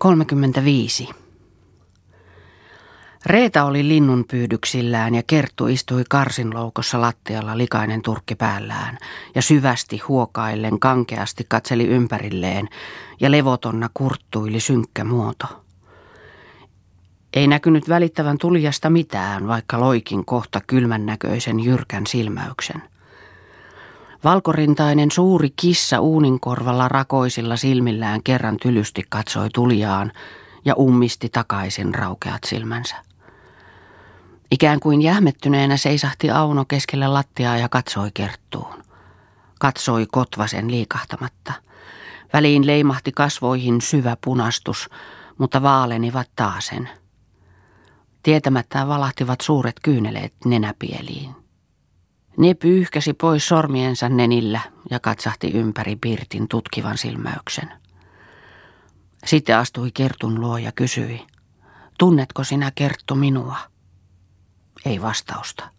35. Reeta oli linnun pyydyksillään ja Kerttu istui karsinloukossa lattialla likainen turkki päällään ja syvästi huokaillen kankeasti katseli ympärilleen ja levotonna kurttuili synkkä muoto. Ei näkynyt välittävän tulijasta mitään, vaikka loikin kohta kylmän näköisen jyrkän silmäyksen. Valkorintainen suuri kissa uuninkorvalla rakoisilla silmillään kerran tylysti katsoi tuliaan ja ummisti takaisin raukeat silmänsä. Ikään kuin jähmettyneenä seisahti Auno keskellä lattiaa ja katsoi Kerttuun. Katsoi kotvasen liikahtamatta. Väliin leimahti kasvoihin syvä punastus, mutta vaalenivat taasen. Tietämättään valahtivat suuret kyyneleet nenäpieliin. Ne pyyhkäsi pois sormiensa nenillä ja katsahti ympäri Pirtin tutkivan silmäyksen. Sitten astui Kertun luo ja kysyi, tunnetko sinä Kerttu minua? Ei vastausta.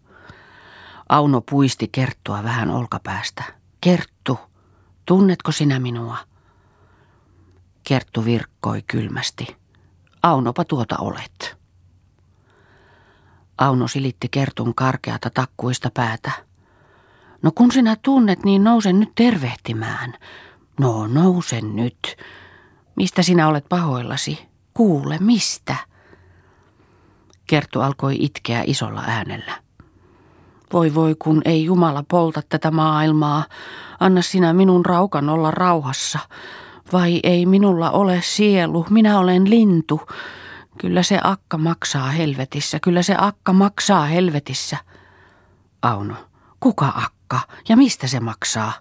Auno puisti Kerttua vähän olkapäästä. Kerttu, tunnetko sinä minua? Kerttu virkkoi kylmästi. Aunopa tuota olet. Auno silitti Kertun karkeata takkuista päätä. No kun sinä tunnet, niin nousen nyt tervehtimään. No nousen nyt. Mistä sinä olet pahoillasi? Kuule, mistä? Kerttu alkoi itkeä isolla äänellä. Voi voi, kun ei Jumala polta tätä maailmaa. Anna sinä minun raukan olla rauhassa. Vai ei minulla ole sielu, minä olen lintu. Kyllä se akka maksaa helvetissä, kyllä se akka maksaa helvetissä. Auno, kuka akka ja mistä se maksaa?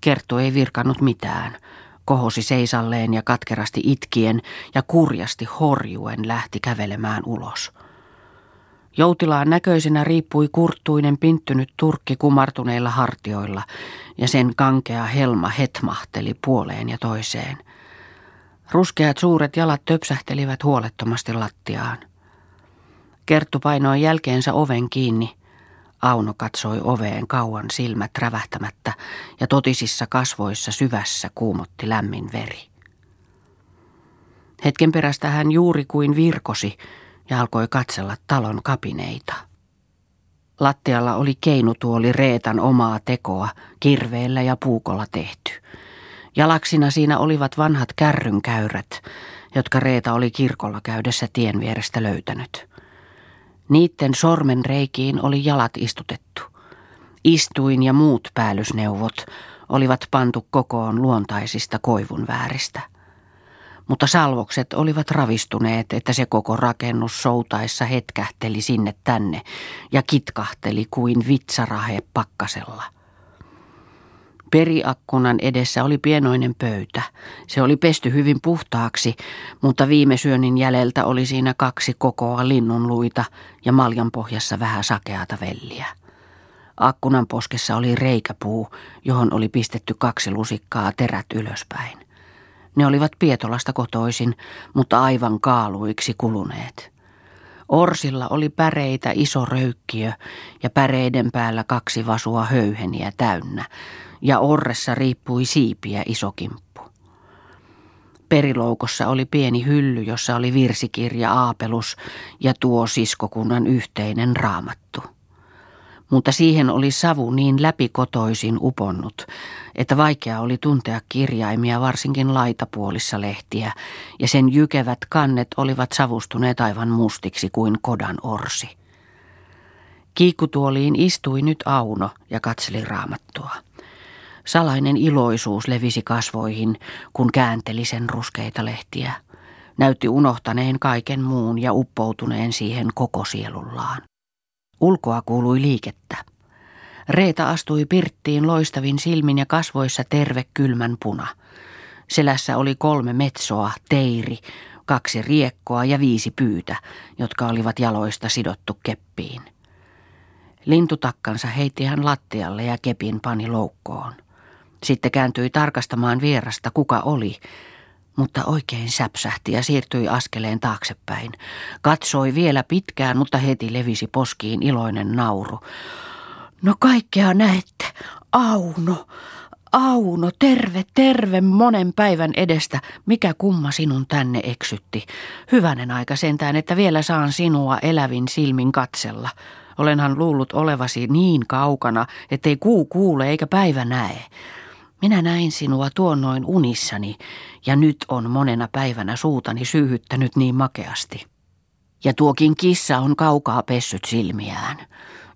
Kerttu ei virkannut mitään. Kohosi seisalleen ja katkerasti itkien ja kurjasti horjuen lähti kävelemään ulos. Joutilaan näköisenä riippui kurttuinen pinttynyt turkki kumartuneilla hartioilla ja sen kankea helma hetmahteli puoleen ja toiseen – Ruskeat suuret jalat töpsähtelivät huolettomasti lattiaan. Kerttu painoi jälkeensä oven kiinni. Auno katsoi oveen kauan silmät rävähtämättä ja totisissa kasvoissa syvässä kuumotti lämmin veri. Hetken perästä hän juuri kuin virkosi ja alkoi katsella talon kapineita. Lattialla oli keinutuoli Reetan omaa tekoa, kirveellä ja puukolla tehty – Jalaksina siinä olivat vanhat kärrynkäyrät, jotka Reeta oli kirkolla käydessä tien vierestä löytänyt. Niitten sormen reikiin oli jalat istutettu. Istuin ja muut päällysneuvot olivat pantu kokoon luontaisista koivun vääristä. Mutta salvokset olivat ravistuneet, että se koko rakennus soutaessa hetkähteli sinne tänne ja kitkahteli kuin vitsarahe pakkasella – Periakkunan edessä oli pienoinen pöytä. Se oli pesty hyvin puhtaaksi, mutta viime syönnin jäljeltä oli siinä kaksi kokoa linnunluita ja maljan pohjassa vähän sakeata velliä. Akkunan poskessa oli reikäpuu, johon oli pistetty kaksi lusikkaa terät ylöspäin. Ne olivat Pietolasta kotoisin, mutta aivan kaaluiksi kuluneet. Orsilla oli päreitä iso röykkiö ja päreiden päällä kaksi vasua höyheniä täynnä, ja orressa riippui siipiä iso kimppu. Periloukossa oli pieni hylly, jossa oli virsikirja Aapelus ja tuo siskokunnan yhteinen raamattu. Mutta siihen oli savu niin läpikotoisin uponnut, että vaikea oli tuntea kirjaimia varsinkin laitapuolissa lehtiä, ja sen jykevät kannet olivat savustuneet aivan mustiksi kuin kodan orsi. Kiikkutuoliin istui nyt Auno ja katseli raamattua. Salainen iloisuus levisi kasvoihin, kun käänteli sen ruskeita lehtiä. Näytti unohtaneen kaiken muun ja uppoutuneen siihen koko sielullaan. Ulkoa kuului liikettä. Reeta astui pirttiin loistavin silmin ja kasvoissa terve kylmän puna. Selässä oli kolme metsoa, teiri, kaksi riekkoa ja viisi pyytä, jotka olivat jaloista sidottu keppiin. Lintutakkansa heitti hän lattialle ja kepin pani loukkoon. Sitten kääntyi tarkastamaan vierasta, kuka oli, mutta oikein säpsähti ja siirtyi askeleen taaksepäin. Katsoi vielä pitkään, mutta heti levisi poskiin iloinen nauru. No kaikkea näette, Auno, Auno, terve, terve monen päivän edestä. Mikä kumma sinun tänne eksytti? Hyvänen aika sentään, että vielä saan sinua elävin silmin katsella. Olenhan luullut olevasi niin kaukana, ettei kuu kuule eikä päivä näe. Minä näin sinua tuonnoin unissani, ja nyt on monena päivänä suutani syyhyttänyt niin makeasti. Ja tuokin kissa on kaukaa pessyt silmiään.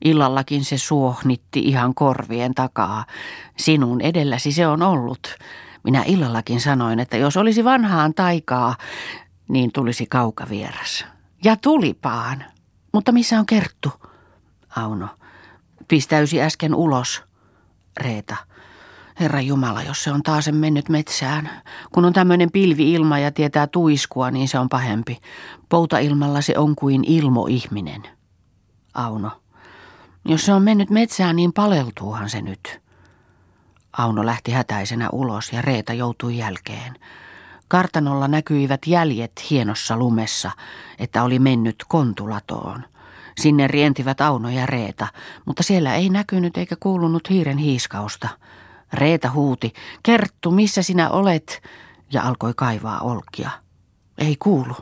Illallakin se suohnitti ihan korvien takaa. Sinun edelläsi se on ollut. Minä illallakin sanoin, että jos olisi vanhaan taikaa, niin tulisi kaukavieras. Ja tulipaan. Mutta missä on Kerttu? Auno. Pistäysi äsken ulos. Reeta. Herra Jumala, jos se on taas mennyt metsään. Kun on tämmöinen pilvi-ilma ja tietää tuiskua, niin se on pahempi. Poutailmalla se on kuin ilmoihminen. Auno. Jos se on mennyt metsään, niin paleltuuhan se nyt. Auno lähti hätäisenä ulos ja Reeta joutui jälkeen. Kartanolla näkyivät jäljet hienossa lumessa, että oli mennyt kontulatoon. Sinne rientivät Auno ja Reeta, mutta siellä ei näkynyt eikä kuulunut hiiren hiiskausta. Reeta huuti, Kerttu, missä sinä olet? Ja alkoi kaivaa olkia. Ei kuulu.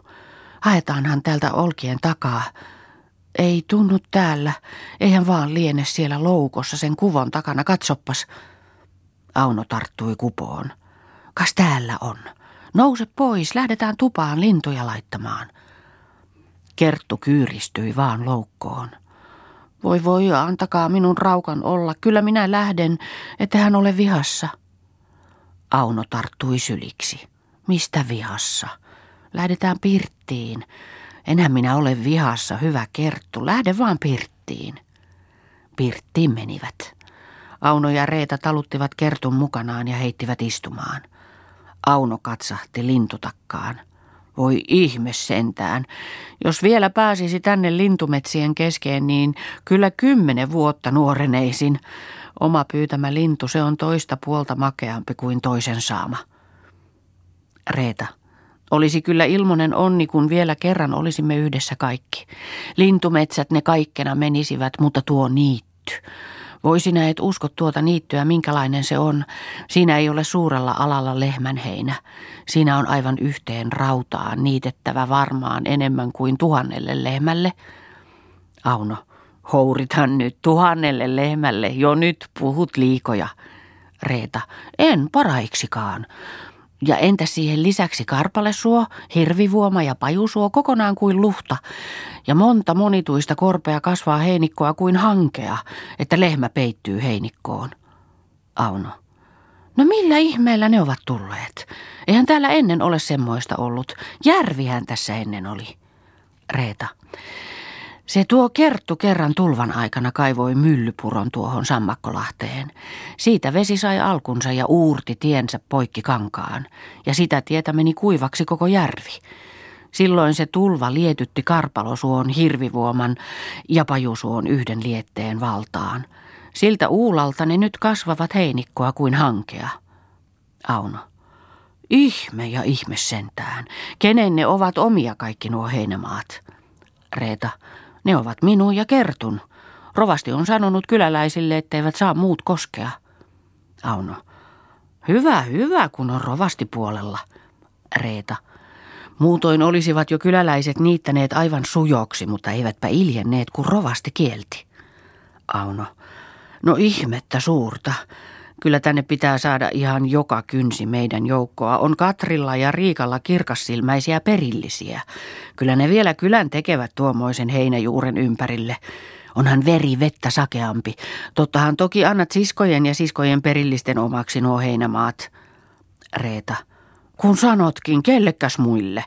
Haetaanhan täältä olkien takaa. Ei tunnu täällä. Eihän vaan liene siellä loukossa sen kuvon takana. Katsoppas. Auno tarttui kupoon. Kas täällä on. Nouse pois, lähdetään tupaan lintuja laittamaan. Kerttu kyyristyi vaan loukkoon. Voi voi, antakaa minun raukan olla. Kyllä minä lähden, että hän ole vihassa. Auno tarttui syliksi. Mistä vihassa? Lähdetään pirttiin. Enää minä ole vihassa, hyvä Kerttu. Lähde vaan pirttiin. Pirttiin menivät. Auno ja Reeta taluttivat Kertun mukanaan ja heittivät istumaan. Auno katsahti lintutakkaan. Voi ihme sentään. Jos vielä pääsisi tänne lintumetsien keskeen, niin kyllä kymmenen vuotta nuoreneisin. Oma pyytämä lintu, se on toista puolta makeampi kuin toisen saama. Reeta. Olisi kyllä ilmonen onni, kun vielä kerran olisimme yhdessä kaikki. Lintumetsät ne kaikkena menisivät, mutta tuo niitty. Voi sinä et usko tuota niittyä, minkälainen se on. Siinä ei ole suurella alalla lehmänheinä. Siinä on aivan yhteen rautaan niitettävä varmaan enemmän kuin tuhannelle lehmälle. Auno, hourithan nyt tuhannelle lehmälle, jo nyt puhut liikoja. Reeta, en paraiksikaan. Ja entä siihen lisäksi karpalesuo, hirvivuoma ja pajusuo kokonaan kuin luhta. Ja monta monituista korpea kasvaa heinikkoa kuin hankea, että lehmä peittyy heinikkoon. Auno. No millä ihmeellä ne ovat tulleet? Eihän täällä ennen ole semmoista ollut. Järvihän tässä ennen oli. Reeta. Se tuo Kerttu kerran tulvan aikana kaivoi myllypuron tuohon Sammakkolahteen. Siitä vesi sai alkunsa ja uurti tiensä poikki kankaan, ja sitä tietä meni kuivaksi koko järvi. Silloin se tulva lietytti Karpalosuon, Hirvivuoman ja Pajusuon yhden lietteen valtaan. Siltä uulalta ne nyt kasvavat heinikkoa kuin hankea. Auno. Ihme ja ihme sentään. Kenen ne ovat omia kaikki nuo heinämaat? Reeta. Ne ovat minun ja Kertun. Rovasti on sanonut kyläläisille, etteivät saa muut koskea. Auno. Hyvä, hyvä, kun on rovasti puolella. Reeta. Muutoin olisivat jo kyläläiset niittäneet aivan sujoksi, mutta eivätpä iljenneet, kun rovasti kielti. Auno. No ihmettä suurta. Kyllä tänne pitää saada ihan joka kynsi meidän joukkoa. On Katrilla ja Riikalla kirkassilmäisiä perillisiä. Kyllä ne vielä kylän tekevät tuommoisen heinäjuuren ympärille. Onhan veri vettä sakeampi. Tottahan toki annat siskojen ja siskojen perillisten omaksi nuo heinämaat. Reeta. Kun sanotkin, kellekäs muille.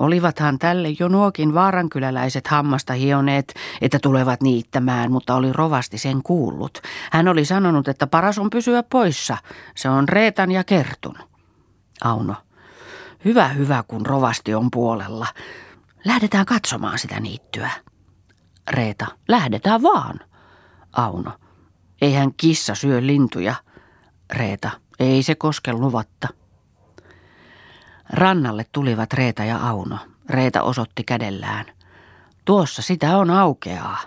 Olivathan tälle jo nuokin vaarankyläläiset hammasta hioneet, että tulevat niittämään, mutta oli rovasti sen kuullut. Hän oli sanonut, että paras on pysyä poissa. Se on Reetan ja Kertun. Auno. Hyvä, hyvä, kun rovasti on puolella. Lähdetään katsomaan sitä niittyä. Reeta. Lähdetään vaan. Auno. Eihän kissa syö lintuja. Reeta. Ei se koske luvatta. Rannalle tulivat Reeta ja Auno. Reeta osoitti kädellään. Tuossa sitä on aukeaa.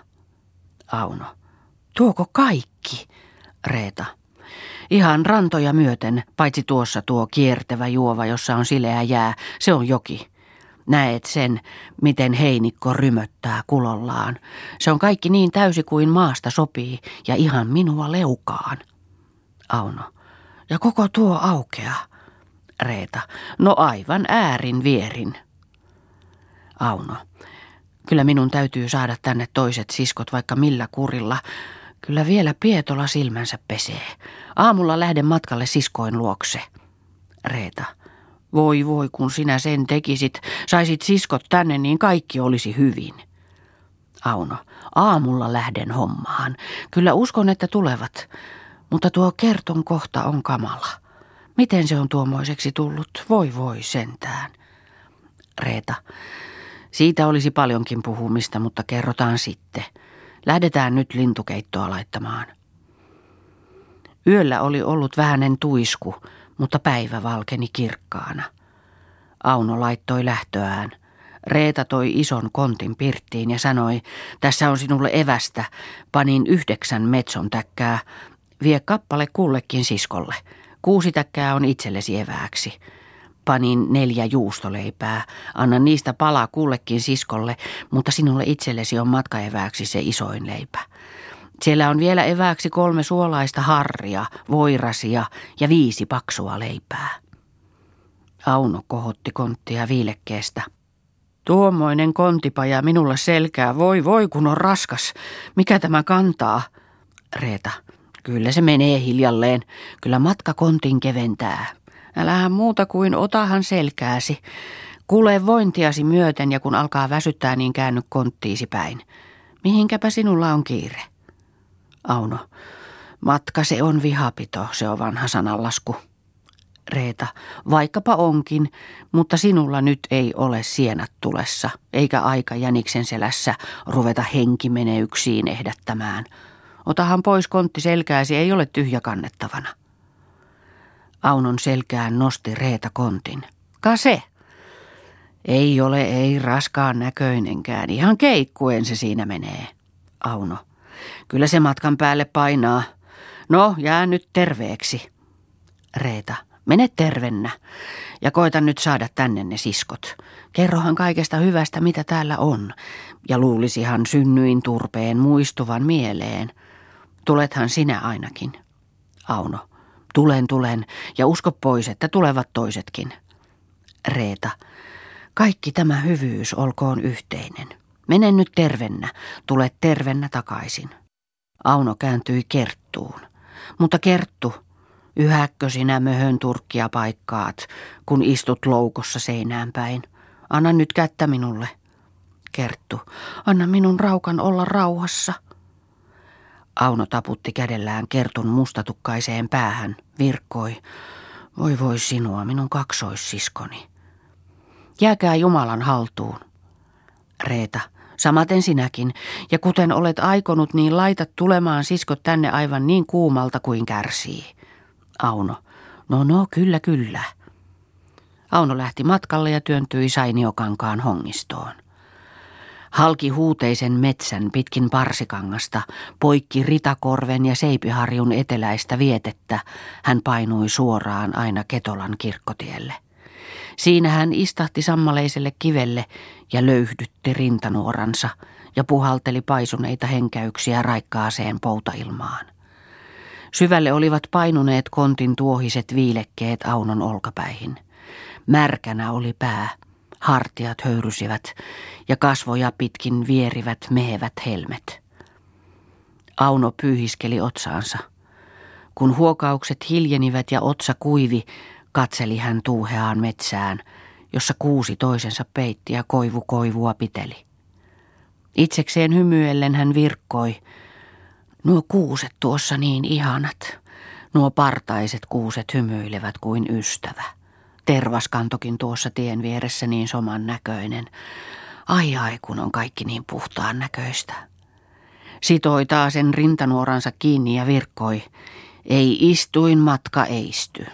Auno. Tuoko kaikki? Reeta. Ihan rantoja myöten, paitsi tuossa tuo kiertävä juova, jossa on sileä jää, se on joki. Näet sen, miten heinikko rymöttää kulollaan. Se on kaikki niin täysi kuin maasta sopii ja ihan minua leukaan. Auno. Ja koko tuo aukeaa. Reeta. No aivan äärin vierin. Auno. Kyllä minun täytyy saada tänne toiset siskot vaikka millä kurilla. Kyllä vielä Pietola silmänsä pesee. Aamulla lähden matkalle siskoin luokse. Reeta. Voi voi, kun sinä sen tekisit, saisit siskot tänne, niin kaikki olisi hyvin. Auno, aamulla lähden hommaan. Kyllä uskon, että tulevat. Mutta tuo kerton kohta on kamala. Miten se on tuommoiseksi tullut? Voi voi sentään. Reeta, siitä olisi paljonkin puhumista, mutta kerrotaan sitten. Lähdetään nyt lintukeittoa laittamaan. Yöllä oli ollut vähänen tuisku, mutta päivä valkeni kirkkaana. Auno laittoi lähtöään. Reeta toi ison kontin pirttiin ja sanoi, tässä on sinulle evästä. Panin yhdeksän metson täkkää. Vie kappale kullekin siskolle. Kuusi täkkää on itsellesi evääksi. Panin neljä juustoleipää. Anna niistä palaa kullekin siskolle, mutta sinulle itsellesi on matkaevääksi se isoin leipä. Siellä on vielä evääksi kolme suolaista harria, voirasia ja viisi paksua leipää. Auno kohotti konttia viilekkeestä. Tuommoinen kontipaja minulla selkää, voi voi kun on raskas. Mikä tämä kantaa? Reeta, kyllä se menee hiljalleen. Kyllä matka kontin keventää. Älähän muuta kuin otahan selkääsi. Kuule vointiasi myöten ja kun alkaa väsyttää, niin käänny konttiisi päin. Mihinkäpä sinulla on kiire? Auno. Matka se on vihapito, se on vanha sananlasku. Reeta, vaikkapa onkin, mutta sinulla nyt ei ole sienat tulessa, eikä aika jäniksen selässä ruveta henkimeneyksiin ehdättämään. Otahan pois kontti selkääsi, ei ole tyhjä kannettavana. Aunon selkään nosti Reeta kontin. Ka se. Ei ole, ei raskaan näköinenkään. Ihan keikkuen se siinä menee. Auno. Kyllä se matkan päälle painaa. No, jää nyt terveeksi. Reeta, mene tervennä ja koita nyt saada tänne ne siskot. Kerrohan kaikesta hyvästä, mitä täällä on. Ja luulisihan synnyin turpeen muistuvan mieleen. Tulethan sinä ainakin. Auno, tulen, tulen ja usko pois, että tulevat toisetkin. Reeta, kaikki tämä hyvyys olkoon yhteinen. Mene nyt tervennä, tule tervennä takaisin. Auno kääntyi Kerttuun. Mutta Kerttu, yhäkkö sinä möhön turkkia paikkaat, kun istut loukossa seinään päin. Anna nyt kättä minulle. Kerttu, anna minun raukan olla rauhassa. Auno taputti kädellään Kertun mustatukkaiseen päähän, virkkoi. Voi voi sinua, minun kaksoissiskoni. Jääkää Jumalan haltuun. Reeta, Samaten sinäkin, ja kuten olet aikonut, niin laita tulemaan siskot tänne aivan niin kuumalta kuin kärsii. Auno, no no, kyllä kyllä. Auno lähti matkalle ja työntyi Sainiokankaan hongistoon. Halki huuteisen metsän pitkin parsikangasta, poikki Ritakorven ja Seipiharjun eteläistä vietettä, hän painui suoraan aina Ketolan kirkkotielle. Siinä hän istahti sammaleiselle kivelle ja löyhdytti rintanuoransa ja puhalteli paisuneita henkäyksiä raikkaaseen poutailmaan. Syvälle olivat painuneet kontin tuohiset viilekkeet Aunon olkapäihin. Märkänä oli pää, hartiat höyrysivät ja kasvoja pitkin vierivät mehevät helmet. Auno pyyhiskeli otsaansa. Kun huokaukset hiljenivät ja otsa kuivi, katseli hän tuuheaan metsään, jossa kuusi toisensa peitti ja koivu koivua piteli. Itsekseen hymyellen hän virkkoi. Nuo kuuset tuossa niin ihanat. Nuo partaiset kuuset hymyilevät kuin ystävä. Tervaskantokin tuossa tien vieressä niin soman näköinen. Ai ai, kun on kaikki niin puhtaan näköistä. Sitoi sen rintanuoransa kiinni ja virkkoi. Ei istuin matka eisty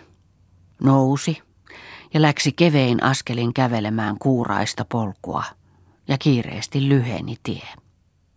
nousi ja läksi kevein askelin kävelemään kuuraista polkua ja kiireesti lyheni tie.